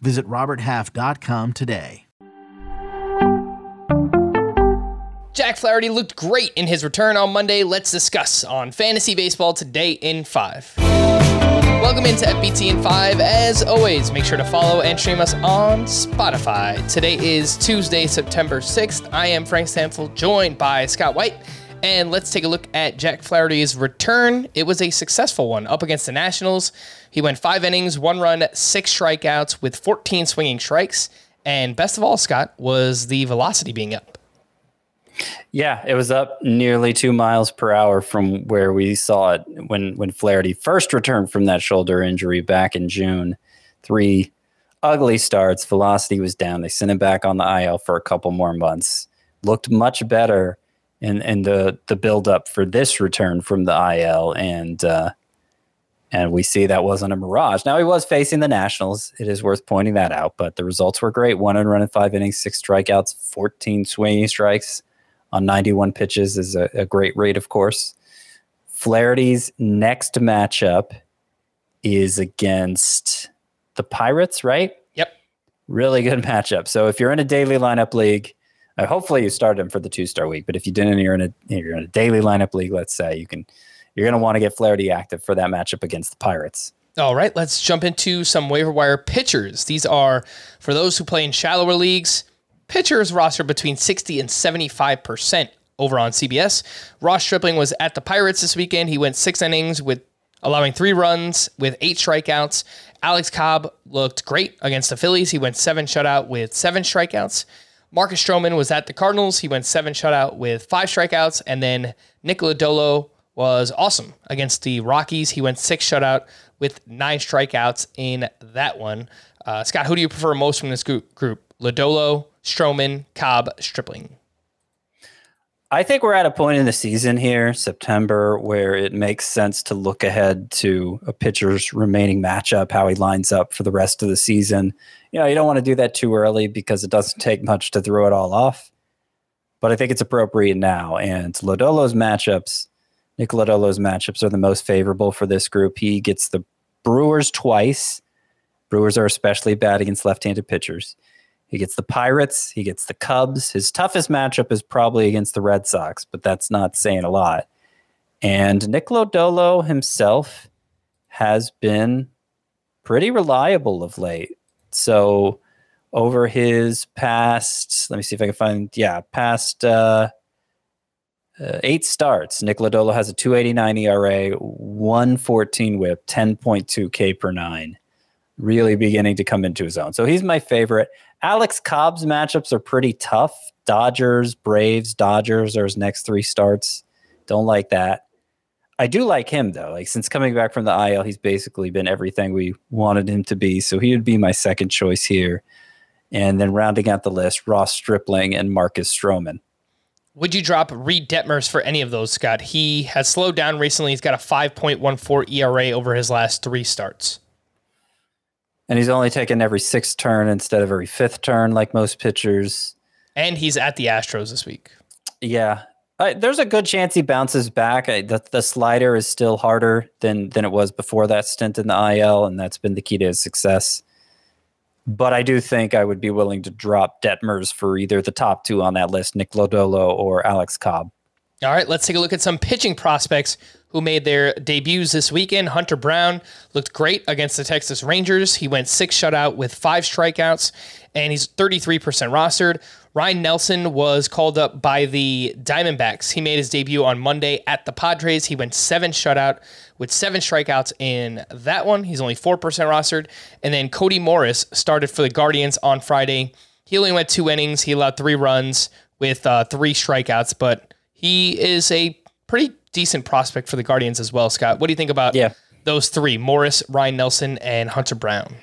Visit RobertHalf.com today. Jack Flaherty looked great in his return on Monday. Let's discuss on Fantasy Baseball today in 5. Welcome into FBT in 5. As always, make sure to follow and stream us on Spotify. Today is Tuesday, September 6th. I am Frank Stampfl, joined by Scott White. And let's take a look at Jack Flaherty's return. It was a successful one up against the Nationals. He went five innings, one run, six strikeouts with 14 swinging strikes. And best of all, Scott, was the velocity being up. Yeah, it was up nearly two miles per hour from where we saw it when when Flaherty first returned from that shoulder injury back in June. Three ugly starts, velocity was down. They sent him back on the IL for a couple more months. Looked much better in in the the build up for this return from the IL, and uh, and we see that wasn't a mirage. Now he was facing the Nationals. It is worth pointing that out, but the results were great. One run in five innings, six strikeouts, fourteen swinging strikes on 91 pitches is a, a great rate, of course. Flaherty's next matchup is against the Pirates, right? Yep. Really good matchup. So if you're in a daily lineup league, Uh, hopefully you started him for the two star week. But if you didn't, you're in a you're in a daily lineup league. Let's say you can, you're going to want to get Flaherty active for that matchup against the Pirates. All right, let's jump into some waiver wire pitchers. These are for those who play in shallower leagues pitchers roster between 60 and 75% over on CBS. Ross Stripling was at the Pirates this weekend. He went six innings with allowing three runs with eight strikeouts. Alex Cobb looked great against the Phillies. He went seven shutout with seven strikeouts. Marcus Stroman was at the Cardinals. He went seven shutout with five strikeouts. And then Nick Lodolo was awesome against the Rockies. He went six shutout with nine strikeouts in that one. Uh, Scott, who do you prefer most from this group? Lodolo, Stroman, Cobb, Stripling. I think we're at a point in the season here, September, where it makes sense to look ahead to a pitcher's remaining matchup, how he lines up for the rest of the season. You know, you don't want to do that too early because it doesn't take much to throw it all off. But I think it's appropriate now. And Lodolo's matchups, Nick Lodolo's matchups are the most favorable for this group. He gets the Brewers twice. Brewers are especially bad against left handed pitchers. He gets the Pirates. He gets the Cubs. His toughest matchup is probably against the Red Sox, but that's not saying a lot. And Nick Lodolo himself has been pretty reliable of late. So over his past, let me see if I can find, yeah, past uh, uh, eight starts, Nick Lodolo has a 289 ERA, 114 whip, 10.2 K per nine really beginning to come into his own. So he's my favorite. Alex Cobb's matchups are pretty tough. Dodgers, Braves, Dodgers are his next three starts. Don't like that. I do like him though. Like since coming back from the IL, he's basically been everything we wanted him to be. So he would be my second choice here. And then rounding out the list, Ross Stripling and Marcus Stroman. Would you drop Reid Detmers for any of those, Scott? He has slowed down recently. He's got a 5.14 ERA over his last three starts and he's only taken every sixth turn instead of every fifth turn, like most pitchers. And he's at the Astros this week. Yeah, uh, there's a good chance he bounces back. I, the, the slider is still harder than than it was before that stint in the IL, and that's been the key to his success. But I do think I would be willing to drop Detmers for either the top two on that list, Nick Lodolo or Alex Cobb. All right, let's take a look at some pitching prospects who made their debuts this weekend. Hunter Brown looked great against the Texas Rangers. He went six shutout with five strikeouts, and he's 33% rostered. Ryne Nelson was called up by the Diamondbacks. He made his debut on Monday at the Padres. He went seven shutout with seven strikeouts in that one. He's only 4% rostered. And then Cody Morris started for the Guardians on Friday. He only went two innings. He allowed three runs with uh, three strikeouts, but he is a pretty decent prospect for the Guardians as well, Scott. What do you think about yeah. those three, Morris, Ryne Nelson, and Hunter Brown?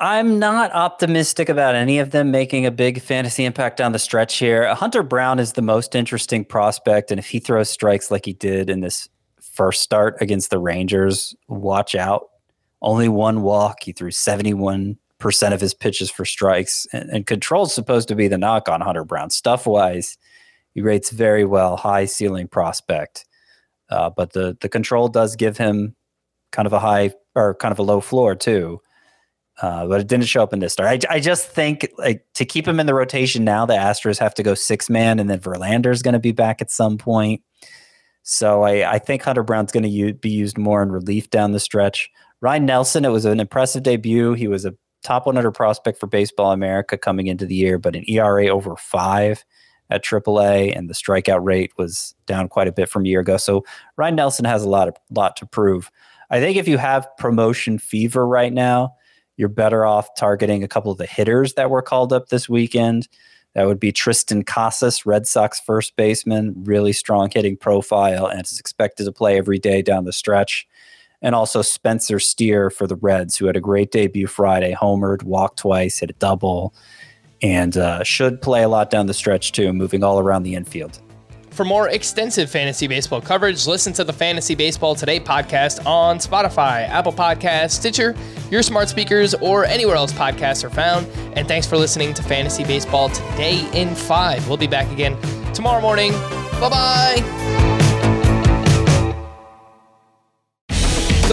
I'm not optimistic about any of them making a big fantasy impact down the stretch here. Uh, Hunter Brown is the most interesting prospect, and if he throws strikes like he did in this first start against the Rangers, watch out. Only one walk. He threw 71% of his pitches for strikes, and, and control's supposed to be the knock on Hunter Brown. Stuff wise, he rates very well, high ceiling prospect. Uh, but the the control does give him kind of a high or kind of a low floor too. Uh, but it didn't show up in this start. I, I just think like to keep him in the rotation now, the Astros have to go six man, and then Verlander is going to be back at some point. So I, I think Hunter Brown's going to u- be used more in relief down the stretch. Ryne Nelson, it was an impressive debut. He was a top 100 prospect for Baseball America coming into the year, but an ERA over five at AAA, and the strikeout rate was down quite a bit from a year ago. So Ryne Nelson has a lot of lot to prove. I think if you have promotion fever right now, you're better off targeting a couple of the hitters that were called up this weekend. That would be Triston Casas, Red Sox first baseman, really strong hitting profile, and is expected to play every day down the stretch. And also Spencer Steer for the Reds, who had a great debut Friday, homered, walked twice, hit a double, and uh, should play a lot down the stretch too, moving all around the infield. For more extensive fantasy baseball coverage, listen to the Fantasy Baseball Today podcast on Spotify, Apple Podcasts, Stitcher, your smart speakers, or anywhere else podcasts are found. And thanks for listening to Fantasy Baseball Today in 5. We'll be back again tomorrow morning. Bye bye.